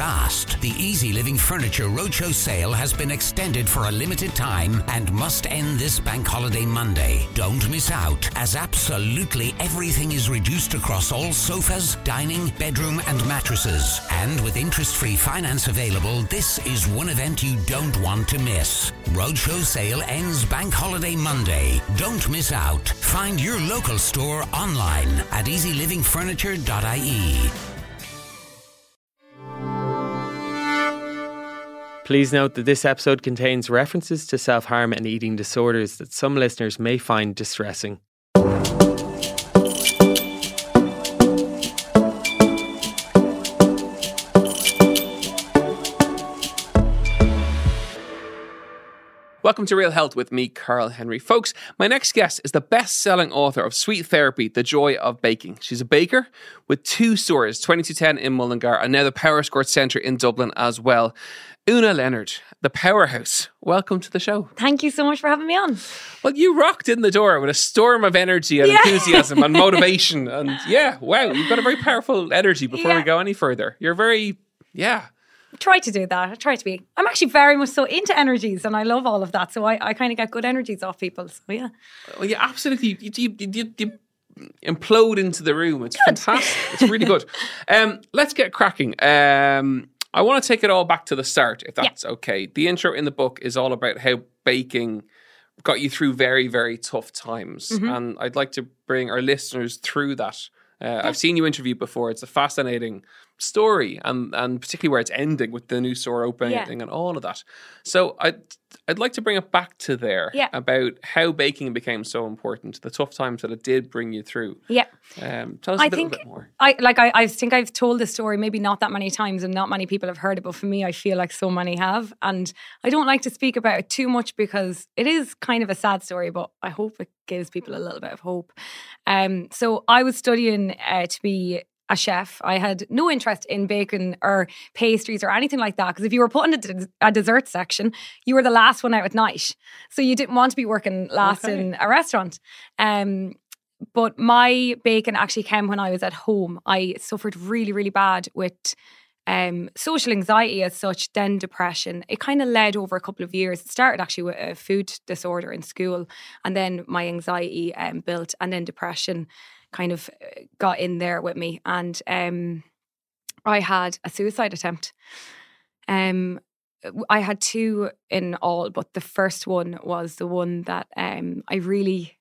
fast. The Easy Living Furniture Roadshow sale has been extended for a limited time and must end this bank holiday Monday. Don't miss out, as absolutely everything is reduced across all sofas, dining, bedroom, and mattresses. And with interest free finance available, this is one event you don't want to miss. Roadshow sale ends bank holiday Monday. Don't miss out. Find your local store online at easylivingfurniture.ie. Please note that this episode contains references to self harm and eating disorders that some listeners may find distressing. Welcome to Real Health with me, Karl Henry. Folks, my next guest is the best selling author of Sweet Therapy The Joy of Baking. She's a baker with two stores, 2210 in Mullingar, and now the Powerscourt Centre in Dublin as well. Una Leonard, the powerhouse. Welcome to the show. Thank you so much for having me on. Well, you rocked in the door with a storm of energy and Yeah. enthusiasm and motivation. And yeah, wow, you've got a very powerful energy before we go any further. You're very, yeah. Try to do that. I try to be. I'm actually very much so into energies and I love all of that. So I, I kind of get good energies off people. So yeah. Well, yeah, absolutely. You, you, you, you, you implode into the room. It's fantastic. It's really good. Um, let's get cracking. Um, I want to take it all back to the start, if that's okay. The intro in the book is all about how baking got you through very, very tough times. Mm-hmm. And I'd like to bring our listeners through that. Uh, I've seen you interview before. It's a fascinating story, and and particularly where it's ending with the new store opening Yeah. and all of that. So I'd I'd like to bring it back to there Yeah. about how baking became so important, the tough times that it did bring you through. Yeah. Um, tell us a I little think bit more. I like I, I think I've told this story maybe not that many times and not many people have heard it, but for me I feel like so many have. And I don't like to speak about it too much because it is kind of a sad story, but I hope it gives people a little bit of hope. Um so I was studying uh, to be a chef. I had no interest in baking or pastries or anything like that because if you were put in a, a dessert section, you were the last one out at night. So you didn't want to be working last Okay. in a restaurant. Um, but my baking actually came when I was at home. I suffered really, really bad with um, social anxiety as such, then depression. It kind of led over a couple of years. It started actually with a food disorder in school, and then my anxiety um, built, and then depression kind of uh, got in there with me. And um, I had a suicide attempt. Um, I had two in all, but the first one was the one that um, I really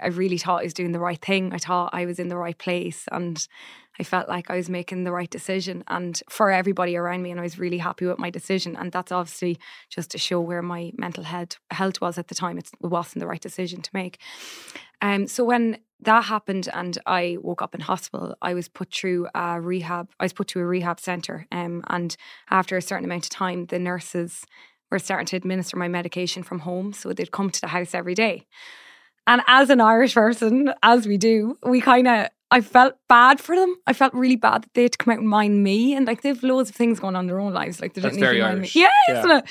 I really thought I was doing the right thing. I thought I was in the right place and I felt like I was making the right decision and for everybody around me and I was really happy with my decision and that's obviously just to show where my mental health health was at the time it's, it wasn't the right decision to make. Um so when that happened and I woke up in hospital I was put through a rehab I was put to a rehab center um and after a certain amount of time the nurses were starting to administer my medication from home so they'd come to the house every day. And as an Irish person, as we do, we kind of, I felt bad for them. I felt really bad that they had to come out and mind me. And like, they've loads of things going on in their own lives. Like, they didn't need very to mind Irish. me. Yeah, Yeah. isn't it?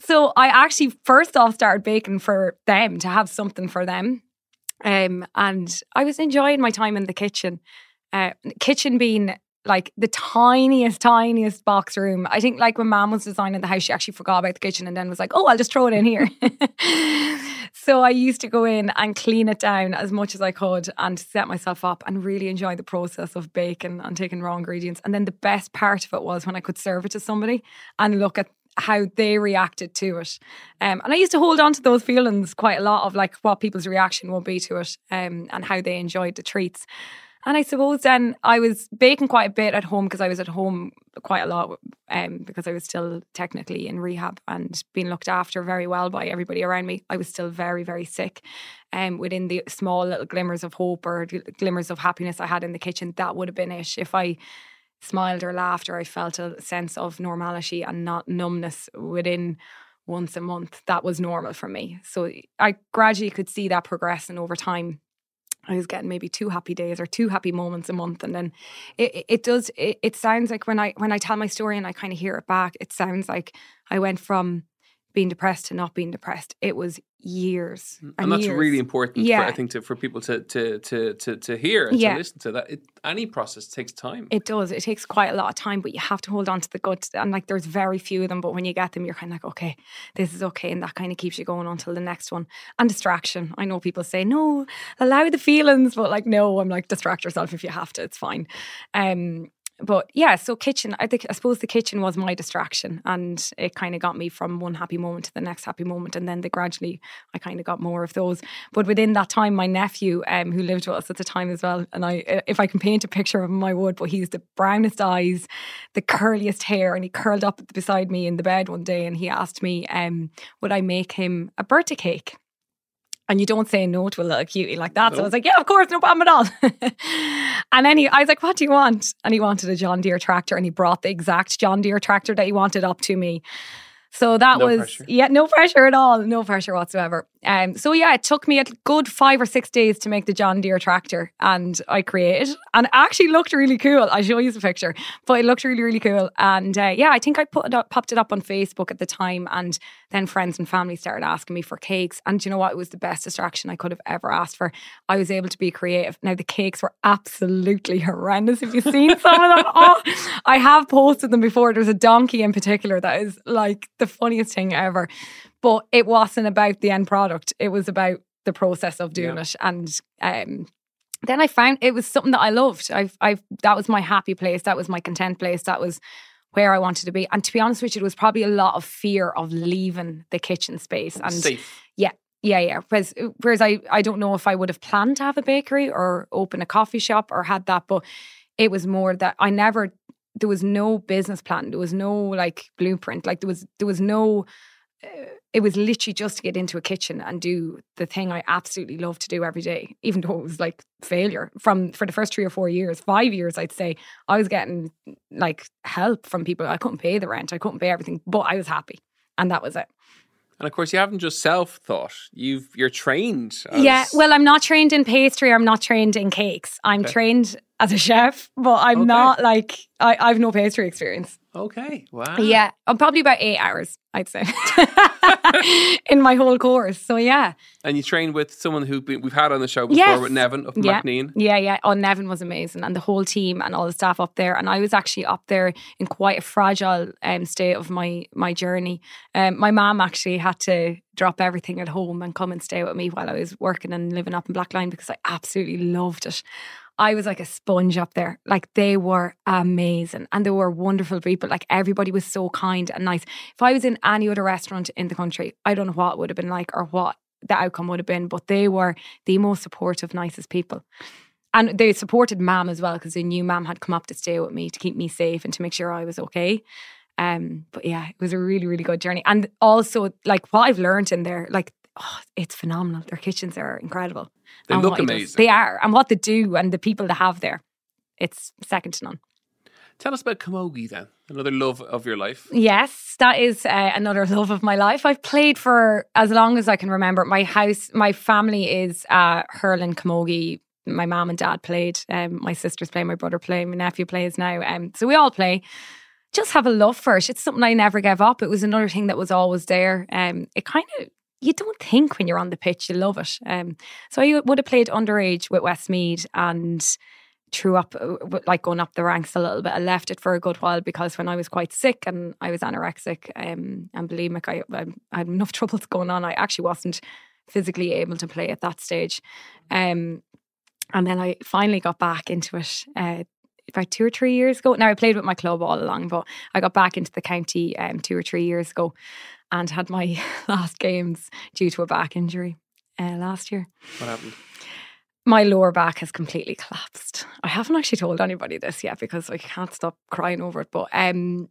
So I actually first off started baking for them to have something for them. Um, and I was enjoying my time in the kitchen. Uh, kitchen being like the tiniest, tiniest box room. I think like when mom was designing the house, she actually forgot about the kitchen and then was like, oh, I'll just throw it in here. so I used to go in and clean it down as much as I could and set myself up and really enjoy the process of baking and taking raw ingredients. And then the best part of it was when I could serve it to somebody and look at how they reacted to it. Um, and I used to hold on to those feelings quite a lot of like what people's reaction would be to it um, and how they enjoyed the treats. And I suppose then I was baking quite a bit at home because I was at home quite a lot um, because I was still technically in rehab and being looked after very well by everybody around me. I was still very, very sick. Um, within the small little glimmers of hope or glimmers of happiness I had in the kitchen, that would have been it. If I smiled or laughed or I felt a sense of normality and not numbness within once a month, that was normal for me. So I gradually could see that progressing over time. I was getting maybe two happy days or two happy moments a month, and then it, it, does. It, it sounds like when I when I tell my story and I kind of hear it back, it sounds like I went from being depressed to not being depressed. It was years, and, and that's years. really important. Yeah. for, I think to, for people to to to to, to hear and Yeah. to listen to that. It, any process takes time. It does. It takes quite a lot of time, but you have to hold on to the good. And like, there's very few of them, but when you get them, you're kind of like, okay, this is okay, and that kind of keeps you going until the next one. And distraction. I know people say no, allow the feelings, but like, no, I'm like, distract yourself if you have to. It's fine. Um, but yeah, so kitchen. I think I suppose the kitchen was my distraction, and it kind of got me from one happy moment to the next happy moment, and then they gradually I kind of got more of those. But within that time, my nephew, um, who lived with us at the time as well, and I, if I can paint a picture of him, I would. But he's the brownest eyes, the curliest hair, and he curled up beside me in the bed one day, and he asked me, um, would I make him a birthday cake? And you don't say no to a little cutie like that. So I was like, yeah, of course, no problem at all. and then he, I was like, what do you want? And he wanted a John Deere tractor and he brought the exact John Deere tractor that he wanted up to me. So that No was, pressure. yeah, no pressure at all. No pressure whatsoever. Um, so yeah, it took me a good five or six days to make the John Deere tractor and I created and it actually looked really cool. I'll show you the picture, but it looked really, really cool. And uh, yeah, I think I put it up, popped it up on Facebook at the time and then friends and family started asking me for cakes. And do you know what? It was the best distraction I could have ever asked for. I was able to be creative. Now, the cakes were absolutely horrendous. If you've seen some of them? Oh, I have posted them before. There's a donkey in particular that is like the funniest thing ever. But it wasn't about the end product, it was about the process of doing Yeah. it. And um, then I found it was something that I loved. I've, I've, that was my happy place. That was my content place. That was where I wanted to be. And to be honest with you, it was probably a lot of fear of leaving the kitchen space. And Safe. yeah, yeah, yeah. Whereas, whereas I, I don't know if I would have planned to have a bakery or open a coffee shop or had that, but it was more that I never. There was no business plan. There was no like blueprint. Like there was there was no. Uh, it was literally just to get into a kitchen and do the thing I absolutely love to do every day, even though it was like failure from for the first three or four years, five years, I'd say I was getting like help from people. I couldn't pay the rent, I couldn't pay everything, but I was happy, and that was it. And of course, you haven't just self thought. You've you're trained. As, Yeah, well, I'm not trained in pastry. I'm not trained in cakes. I'm Okay. trained as a chef, but I'm Okay. not like I, I've no pastry experience. okay. Wow. Yeah, I'm probably about eight hours, I'd say, in my whole course. So yeah, And you trained with someone who we've had on the show before Yes. with Neven up in Yeah. MacNean. yeah, yeah. Oh, Neven was amazing, and the whole team and all the staff up there. And I was actually up there in quite a fragile um, state of my my journey. Um, my mom actually had to drop everything at home and come and stay with me while I was working and living up in Blacklion because I absolutely loved it. I was like a sponge up there. Like they were amazing and they were wonderful people. Like everybody was so kind and nice. If I was in any other restaurant in the country, I don't know what it would have been like or what the outcome would have been, but they were the most supportive, nicest people. And they supported Mam as well because they knew Mam had come up to stay with me to keep me safe and to make sure I was okay. Um, but yeah, it was a really, really good journey. And also, like what I've learned in there, like oh, it's phenomenal. Their kitchens are incredible. They And look amazing. They are, and what they do, and the people they have there, it's second to none. Tell us about Camogie then, another love of your life. Yes, that is uh, another love of my life. I've played for as long as I can remember. My house, my family is uh, hurling camogie. My mom and dad played. Um, my sisters play. My brother play. My nephew plays now. Um, so we all play. Just have a love for it. It's something I never gave up. It was another thing that was always there. Um, it kind of you don't think when you're on the pitch you love it. Um, so I would have played underage with Westmeath and threw up, uh, like going up the ranks a little bit. I left it for a good while because when I was quite sick and I was anorexic um, and bulimic, I, I, I had enough troubles going on. I actually wasn't physically able to play at that stage. Um, and then I finally got back into it uh, about two or three years ago. Now I played with my club all along, but I got back into the county um, two or three years ago and had my last games due to a back injury uh, last year What happened? my lower back has completely collapsed. I haven't actually told anybody this yet because I can't stop crying over it. But um,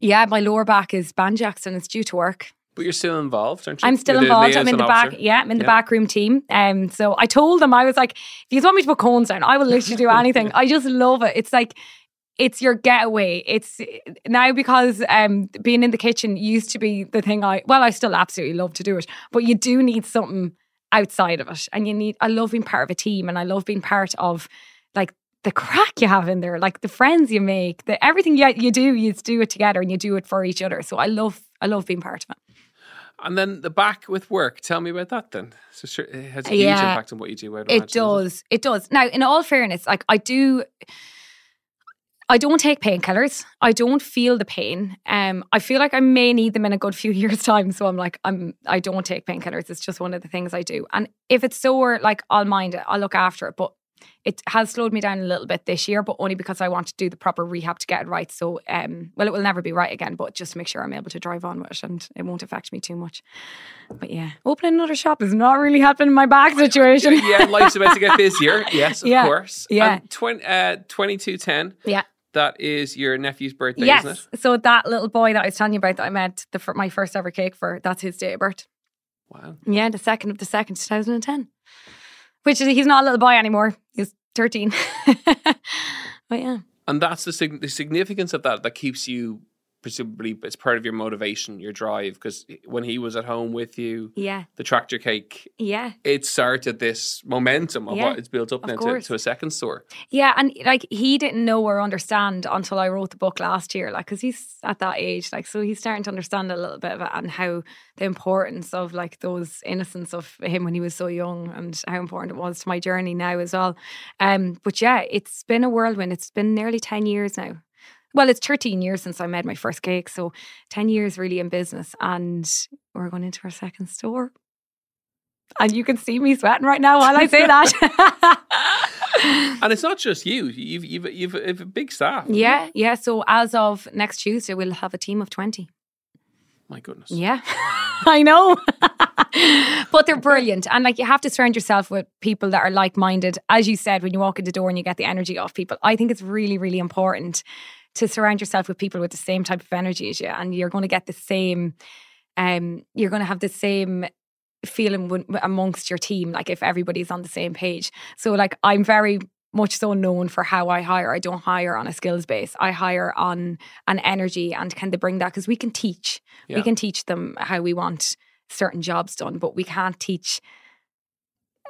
yeah, my lower back is banjaxed and it's due to work. But you're still involved, aren't you? I'm still You're involved. I'm in the back. Yeah, I'm in the Yeah. back room team. Um, so I told them I was like, if you want me to put cones down, I will literally do anything. I just love it. It's like it's your getaway. It's now because um being in the kitchen used to be the thing I well, I still absolutely love to do it, but you do need something outside of it. And you need I love being part of a team and I love being part of like the crack you have in there, like the friends you make, the everything you, you do, you do it together and you do it for each other. So I love I love being part of it. And then the back with work. Tell me about that then. So sure, it has a huge Yeah. impact on what you do. It imagine, does. It does. Now, in all fairness, like I do I don't take painkillers. I don't feel the pain. Um, I feel like I may need them in a good few years' time. So I'm like, I'm I don't take painkillers. It's just one of the things I do. And if it's sore, like I'll mind it. I'll look after it. But it has slowed me down a little bit this year, but only because I want to do the proper rehab to get it right. So um well it will never be right again, but just to make sure I'm able to drive on with it and it won't affect me too much. But yeah. Opening another shop is not really helping my back situation. yeah, life's about to get busier. Yes, of Yeah, course. yeah. And twen- uh, 2210, yeah. That is your nephew's birthday, Yes. isn't it? So that little boy that I was telling you about that I met the, my first ever cake for, that's his day of birth. Wow. Yeah, the second of the second, 2010. Which is, he's not a little boy anymore. He's 13. but yeah. And that's the, the significance of that that keeps you, presumably, it's part of your motivation, your drive. Because when he was at home with you, Yeah. the tractor cake, Yeah. it started this momentum of Yeah, what it's built up now to, to a second store. Yeah, and like he didn't know or understand until I wrote the book last year, like because he's at that age, like so he's starting to understand a little bit of it and how the importance of like those innocence of him when he was so young and how important it was to my journey now as well. Um, but yeah, it's been a whirlwind. It's been nearly ten years now. Well, it's 13 years since I made my first cake, so 10 years really in business, and we're going into our second store. And you can see me sweating right now while I say that. And it's not just you. You've you've you've, you've a big staff. Yeah, yeah. So as of next Tuesday, we'll have a team of 20. My goodness. Yeah, I know. but they're brilliant. And like you have to surround yourself with people that are like minded. As you said, when you walk in the door and you get the energy off people, I think it's really, really important to surround yourself with people with the same type of energy as you. And you're going to get the same, um, you're going to have the same feeling when, amongst your team, like if everybody's on the same page. So, like, I'm very much so known for how I hire. I don't hire on a skills base. I hire on an energy and can they bring that? Because we can teach. Yeah. We can teach them how we want certain jobs done, but we can't teach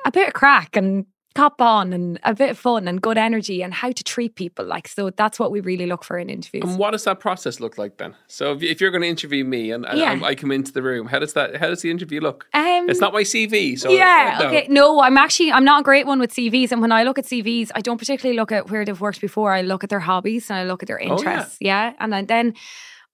a bit of crack and cop on and a bit of fun and good energy and how to treat people. Like so that's what we really look for in interviews. And what does that process look like then? So if, if you're going to interview me and, and Yeah. I'm- come into the room, how does that? How does the interview look? Um, It's not my CV, so yeah. no. Okay. No, I'm actually I'm not a great one with CVs, and when I look at CVs, I don't particularly look at where they've worked before. I look at their hobbies and I look at their Oh, yeah. interests. yeah. and then.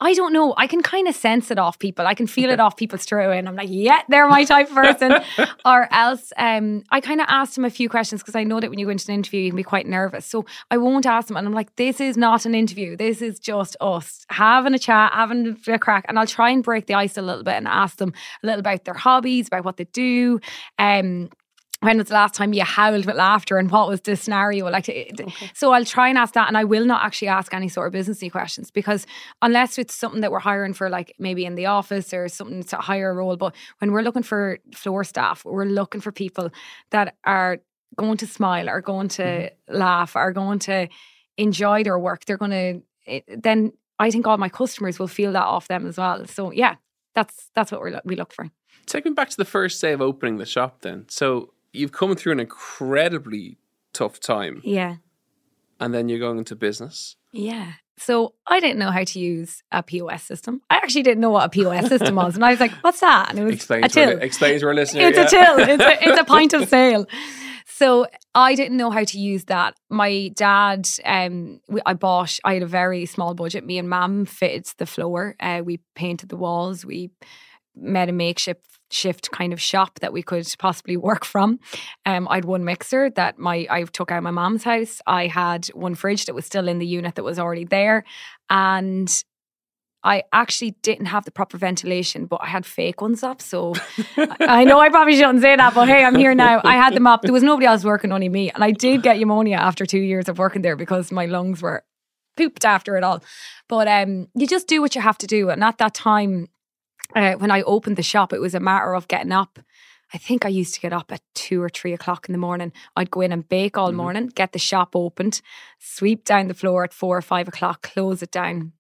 I don't know. I can kind of sense it off people. I can feel it off people's away, and I'm like, "Yeah, they're my type of person." or else, um, I kind of asked them a few questions because I know that when you go into an interview, you can be quite nervous. So I won't ask them, and I'm like, "This is not an interview. This is just us having a chat, having a crack." And I'll try and break the ice a little bit and ask them a little about their hobbies, about what they do. Um, when was the last time you howled with laughter and what was the scenario? Like to, so i'll try and ask that and i will not actually ask any sort of businessy questions because unless it's something that we're hiring for like maybe in the office or something to hire a role but when we're looking for floor staff we're looking for people that are going to smile are going to mm-hmm. laugh are going to enjoy their work they're going to eh, then i think all my customers will feel that off them as well. So yeah that's that's what we we look for. Take me back to the first day of opening the shop. Then, so you've come through an incredibly tough time, yeah and then you're going into business. Yeah. So I didn't know how to use a POS system. I actually didn't know what a POS system was. And I was like, what's that? And it was Explain a to our, till. to our listener. It's yeah. a till. It's a, it's a point of sale. So I didn't know how to use that. My dad, um, we, I bought. I had a very small budget. Me and Mum fitted the floor. Uh, we painted the walls. We made a makeshift shift kind of shop that we could possibly work from. Um, I had one mixer that my I took out my mom's house. I had one fridge that was still in the unit that was already there, and I actually didn't have the proper ventilation, but I had fake ones up. So I I know I probably shouldn't say that, but hey, I'm here now. I had them up. There was nobody else working, only me. And I did get pneumonia after two years of working there because my lungs were pooped after it all. But um, you just do what you have to do. And at that time, uh, when I opened the shop, it was a matter of getting up. I think I used to get up at two or three o'clock in the morning. I'd go in and bake all morning, get the shop opened, sweep down the floor at four or five o'clock, close it down,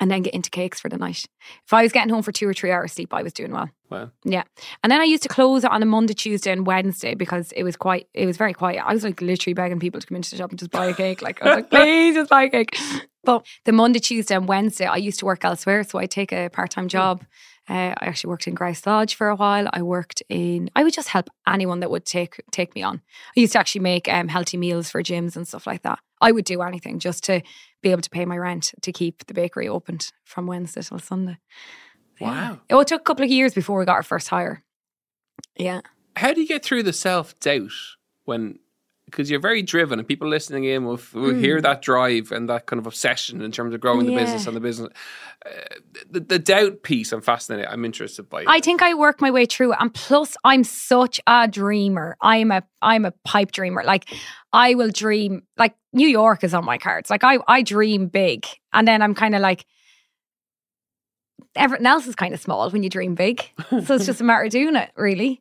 and then get into cakes for the night. If I was getting home for two or three hours sleep, I was doing well. Wow. Yeah. And then I used to close it on a Monday, Tuesday, and Wednesday because it was quite, it was very quiet. I was like literally begging people to come into the shop and just buy a cake. Like, I was like, please just buy a cake. But the Monday, Tuesday, and Wednesday, I used to work elsewhere. So I'd take a part time job Uh, I actually worked in Grouse Lodge for a while. I worked in. I would just help anyone that would take take me on. I used to actually make um, healthy meals for gyms and stuff like that. I would do anything just to be able to pay my rent to keep the bakery opened from Wednesday till Sunday. Yeah. Wow. Oh, it took a couple of years before we got our first hire. Yeah. How do you get through the self doubt when? Because you're very driven, and people listening in will, will hear that drive and that kind of obsession in terms of growing the Hmm. Business and the business. Uh, the, the doubt piece, I'm fascinated. I'm interested by. I think I work my way through. And plus I'm such a dreamer. I'm a I'm a pipe dreamer. Like I will dream like New York is on my cards. Like I I dream big. And then I'm kind of like everything else is kind of small when you dream big. So it's just a matter of doing it, really.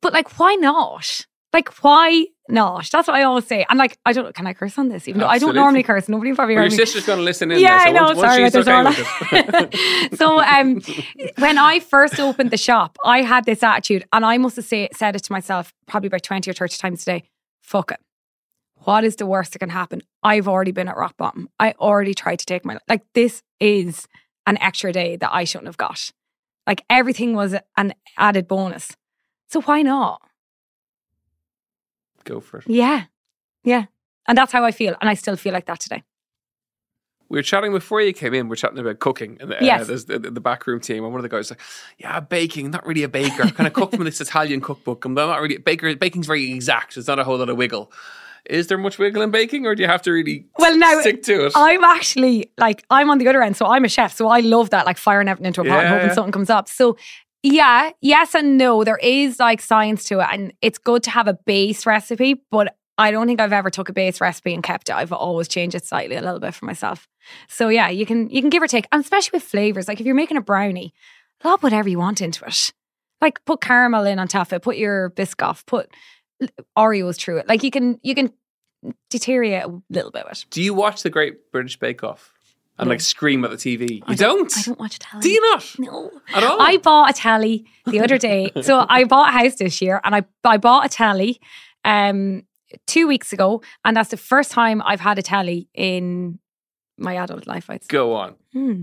But like why not? Like why not? That's what I always say. And like I don't can I curse on this? Even though I don't normally curse. Nobody probably well, your me. sister's going to listen in. Yeah, so I know. Sorry, there's okay all with it. so um, when I first opened the shop, I had this attitude, and I must have say, said it to myself probably about twenty or thirty times a day. Fuck it. What is the worst that can happen? I've already been at rock bottom. I already tried to take my like. This is an extra day that I shouldn't have got. Like everything was an added bonus. So why not? Go for it. Yeah, yeah. And that's how I feel, and I still feel like that today. We were chatting before you came in. We are chatting about cooking, and uh, Yes. there's the, the backroom team. And one of the guys was like, "Yeah, baking. Not really a baker. kind of cook from this Italian cookbook. I'm not really a baker. Baking's very exact. There's not a whole lot of wiggle. Is there much wiggle in baking, or do you have to really Well, now stick to it? I'm actually like I'm on the other end, so I'm a chef, so I love that, like firing everything into a pot and hoping yeah. something comes up. So yeah, yes and no. There is like science to it, and it's good to have a base recipe, but I don't think I've ever took a base recipe and kept it. I've always changed it slightly a little bit for myself. So yeah, you can you can give or take, and especially with flavors. Like if you're making a brownie, lob whatever you want into it. Like put caramel in on top of it, put your Biscoff, put Oreos through it. Like you can you can deteriorate a little bit do you watch the Great British Bake Off and No. like scream at the TV? You I don't. I don't watch a telly. Do you not No. at all? I bought a telly the other day. so I bought a house this year and I, I bought a telly um, two weeks ago. And that's the first time I've had a telly in my adult life, I'd say. Go on. Hmm.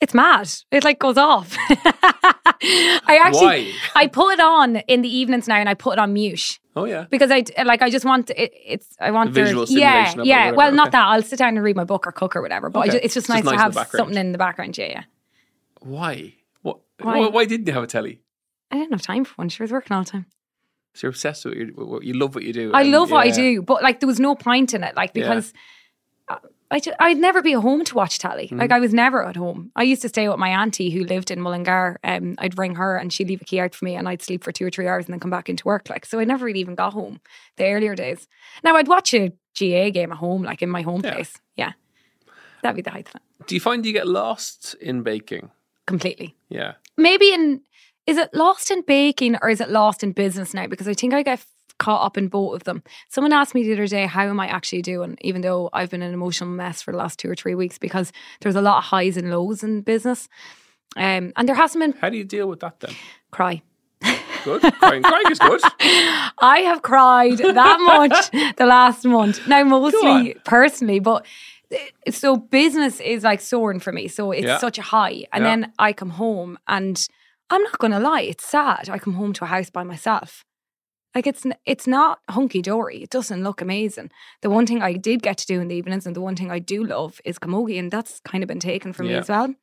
It's mad. It like goes off. I actually, Why? I put it on in the evenings now and I put it on mute Oh yeah. because I like I just want it, it's I want The visual yeah of yeah whatever, well not okay. that I'll sit down and read my book or cook or whatever but I Okay. it's just It's nice, just nice to have background. something in the background yeah yeah Why? What? Why? Why? Didn't you have a telly? I didn't have time for one she was working all the time So you're obsessed with what you love what you do. I and love what I do but like there was no point in it like because I- I ju- I'd never be at home to watch telly. Mm-hmm. Like I was never at home. I used to stay with my auntie who lived in Mullingar. Um, I'd ring her and she'd leave a key out for me, and I'd sleep for two or three hours and then come back into work. Like so, I never really even got home. The earlier days. Now I'd watch a GA game at home, like in my home Yeah. place. Yeah, that'd be the height of it. Do you find you get lost in baking? Completely. Yeah. maybe in is it lost in baking or is it lost in business now because i think i get caught up in both of them someone asked me the other day how am i actually doing even though i've been an emotional mess for the last two or three weeks because there's a lot of highs and lows in business um, and there hasn't been How do you deal with that then? cry Good. Crying, crying is good. I have cried that much the last month. Now, mostly personally, but uh, so business is like soaring for me. So it's Yeah. such a high. And Yeah. then I come home and I'm not going to lie, it's sad. I come home to a house by myself. Like it's it's not hunky dory. It doesn't look amazing. The one thing I did get to do in the evenings, and the one thing I do love is camogie, and that's kind of been taken from me as well.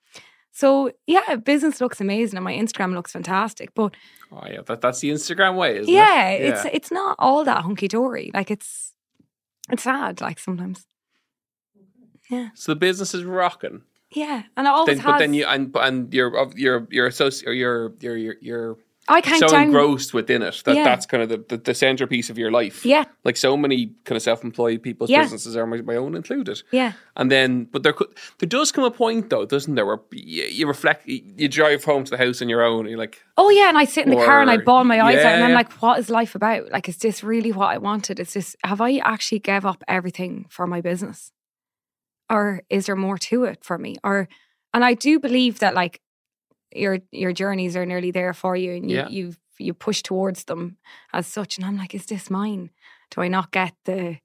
So yeah, business looks amazing, and my Instagram looks fantastic. But Oh yeah, that, that's the Instagram way, isn't yeah, it? it's it's not all that hunky dory. Like it's it's sad. Like sometimes, Yeah. so the business is rocking. yeah, and it always Then, has. but then you and and you're of- you're you're associate or you're you're you're, you're I can't so down. engrossed within it that Yeah. that's kind of the, the, the centerpiece of your life. Yeah, Like so many kind of self-employed people's Yeah. businesses are my, my own included. yeah, And then, but there could, there does come a point though, doesn't there, where you, you reflect, you, you drive home to the house on your own, and you're like, oh yeah. And I sit in the car and I Or- bawl my eyes out, and I'm like, what is life about? Like, is this really what I wanted? Is this have I actually gave up everything for my business, or is there more to it for me? Or, and I do believe that like your your journeys are nearly there for you, and you Yeah. you you push towards them as such. And I'm like, is this mine? Do I not get the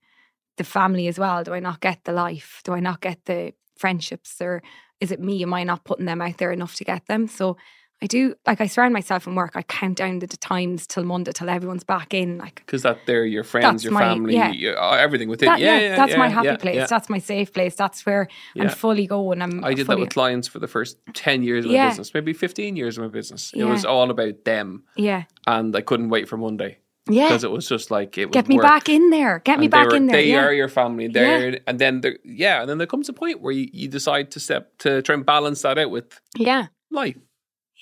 the family as well? Do I not get the life? Do I not get the friendships? Or is it me? Am I not putting them out there enough to get them? So I do like I surround myself in work. I count down the times till Monday till everyone's back in. Like Because that they're your friends, your my- family, yeah. your- uh, everything within. that, yeah, yeah, yeah, that's my happy yeah, place. yeah. That's my safe place. That's where Yeah. I'm fully going. I'm I did that with clients for the first 10 years of my Yeah. business, maybe 15 years of my business. It Yeah. was all about them. Yeah, And I couldn't wait for Monday yeah. because it was just like, it was Get me work. back in there. Get me And they back were- in there. They yeah. are your family. They're, And then, there, yeah, and then there comes a point where you, you decide to step, to try and balance that out with yeah, life.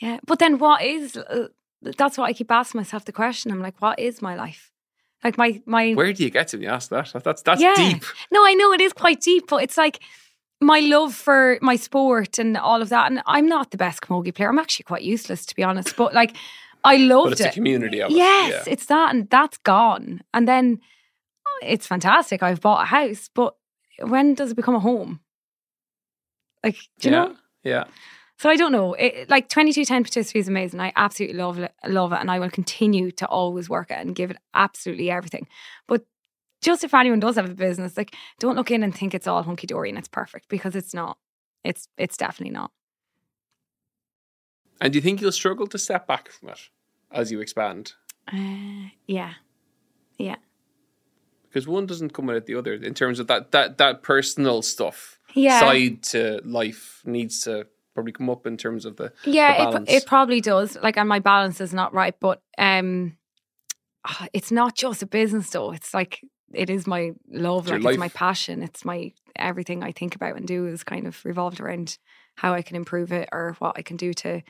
Yeah. But then, what is? Uh, that's what I keep asking myself the question. I'm like, what is my life? Like my my Where do you get to you ask that? That's, that's Yeah. deep. No, I know it is quite deep, but it's like my love for my sport and all of that. And I'm not the best camogie player. I'm actually quite useless, to be honest. But like, I But loved it's a community of it. Yes, Yeah. it's that, and that's gone. And then oh, it's fantastic. I've bought a house, but when does it become a home? Like, do you yeah. know? Yeah. So I don't know. It, like 2210 patisserie is amazing. I absolutely love it, love it, and I will continue to always work it and give it absolutely everything. But just if anyone does have a business, like don't look in and think it's all hunky dory and it's perfect because it's not. It's it's definitely not. And do you think you'll struggle to step back from it as you expand? Uh, yeah, yeah, Because one doesn't come without the other in terms of that that that personal stuff. yeah, Side to life needs to probably come up in terms of the the yeah. It, it probably does. Like, and my balance is not right, but um, it's not just a business though. It's like it is my love. It's like it's my passion. It's my everything I think about and do is kind of revolved around how I can improve it or what I can do to.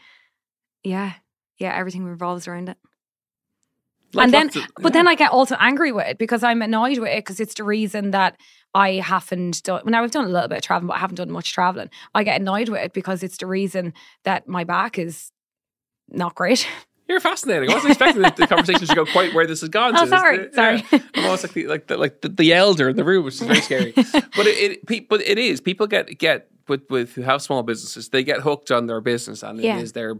Yeah, yeah. Everything revolves around it. Like and then, of- but then I get also angry with it because I'm annoyed with it because it's the reason that I haven't done. Now I've done a little bit of traveling, but I haven't done much traveling. I get annoyed with it because it's the reason that my back is not great. You're fascinating. I wasn't expecting the, the conversation to go quite where this has gone. Oh, to. sorry, Yeah. sorry. I'm almost like the, like the, like the, the elder in the room, which is very scary. but it, it but it is people get get with with who have small businesses, they get hooked on their business, and Yeah. it is their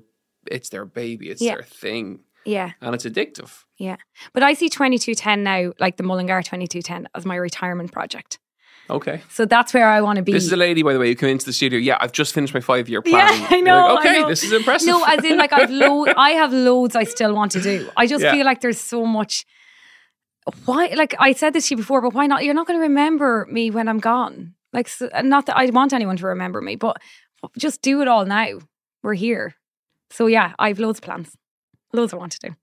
it's their baby, it's Yeah. their thing, yeah, and it's addictive. yeah. But I see 2210 now, like the Mullingar 2210, as my retirement project. Okay. So that's where I want to be. This is a lady, by the way, who came into the studio. Yeah, I've just finished my five year plan. Yeah. I know, like, I okay, know. this is impressive. No, as in like I've lo- I have loads I still want to do. I just Yeah. feel like there's so much. Why? Like I said this to you before, but why not? You're not going to remember me when I'm gone. Like, so, not that I want anyone to remember me, but just do it all now. We're here. So yeah, I've loads of plans, loads I want to do.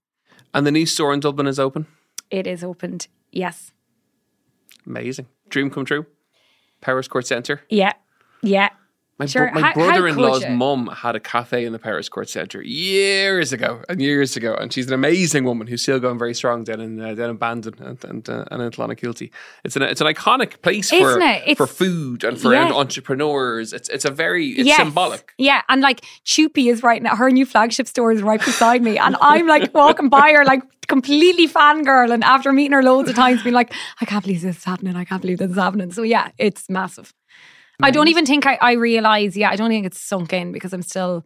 and the new store in Dublin is open. It is opened. Yes. Amazing. Dream come true. Powerscourt Centre. Yeah. Yeah. My, Sure. bro- my How- how brother in law's could you? mum had a cafe in the Powerscourt Centre years ago and years ago. And she's an amazing woman who's still going very strong down in, uh, down in Bandon and, and, uh, and in Clonakilty. It's an, it's an iconic place for, Isn't it? For food and for Yeah. entrepreneurs. It's, it's a very, it's Yes. symbolic. Yeah, and like Chupi is right now. Her new flagship store is right beside me, and I'm like walking by her, like completely fangirl. And after meeting her loads of times, being like, I can't believe this is happening. I can't believe this is happening. So yeah, it's massive. I don't mm. even think I, I realize. Yeah, I don't think it's sunk in because I'm still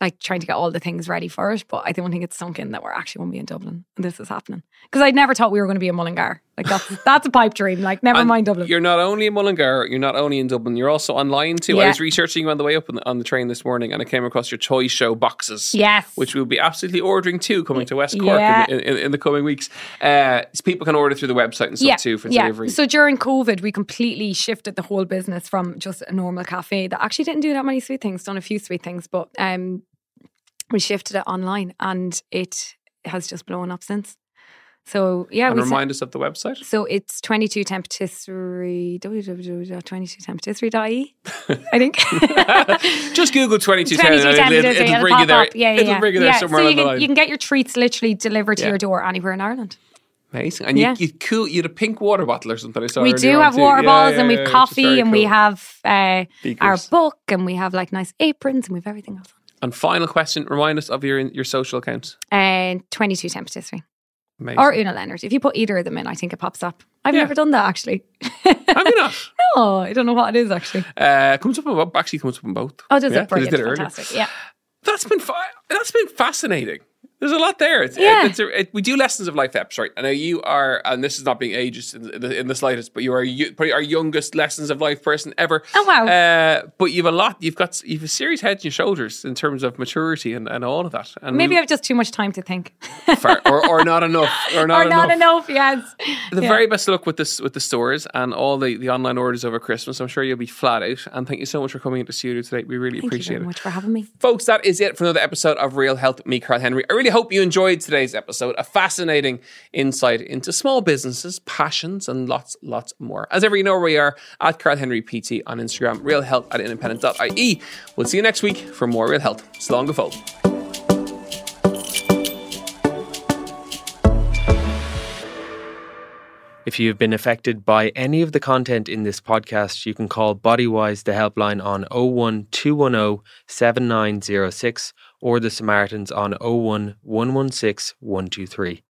like trying to get all the things ready for it. But I don't think it's sunk in that we're actually going to be in Dublin and this is happening because I never thought we were going to be in Mullingar. Like that's that's a pipe dream. Like never And mind Dublin. You're not only in Mullingar, you're not only in Dublin, you're also online too. I was researching you on the way up on the, on the train this morning and I came across your toy show boxes. Yes. Which we'll be absolutely ordering too, coming to West Cork Yeah. in, in, in the coming weeks. Uh, so people can order through the website and stuff too for delivery. So during COVID, we completely shifted the whole business from just a normal cafe that actually didn't do that many sweet things, done a few sweet things, but um, we shifted it online and it has just blown up since. So yeah, and remind us of the website. so it's 22 patisserie www.2210patisserie.ie I think. Just Google 2210 and 2210 it'll, it'll, bring you there. up. Yeah, yeah, it'll yeah. bring you there yeah. somewhere so you the can, you can get your treats literally delivered to Yeah. your door anywhere in Ireland. Amazing. And Yeah. you, you cool. You had a pink water bottle or something. I saw we do have water bottles yeah, and we have coffee and we have uh, our book and we have like nice aprons and we have everything else. And final question: Remind us of your your social accounts. And 22 10 patisserie Amazing. or Una Leonard. If you put either of them in, I think it pops up. I've Yeah. never done that actually. Have you not? no, I don't know what it is actually. Uh, comes up on both. Actually, comes up on both. Oh, does Yeah, it? 'cause I Brilliant. did it earlier. Fantastic. Yeah. That's been fi- that's been fascinating. There's a lot there. It's, Yeah. it's a, it, we do lessons of life eps, right? I know you are, and this is not being ageist in the, in the slightest, but you are you, probably our youngest lessons of life person ever. Oh, wow. Uh, but you've a lot. You've got you've a serious head on your shoulders in terms of maturity and, and all of that. And Maybe we- I have just too much time to think. far, or, or not enough, or not or not enough. enough, yes. The Yeah. very best luck with this with the stores and all the, the online orders over Christmas. I'm sure you'll be flat out. And thank you so much for coming into studio today. We really appreciate it. Thank you appreciate it. much for having me. Folks, that is it for another episode of Real Health me, Karl Henry. I really hope you enjoyed today's episode. A fascinating insight into small businesses, passions, and lots, lots more. As ever, you know where we are at Karl Henry PT on Instagram, Real Health at independent.ie. We'll see you next week for more Real Health. So long, go If you have been affected by any of the content in this podcast, you can call Bodywhys the helpline on 01 210 7906 or the Samaritans on 01 116 123.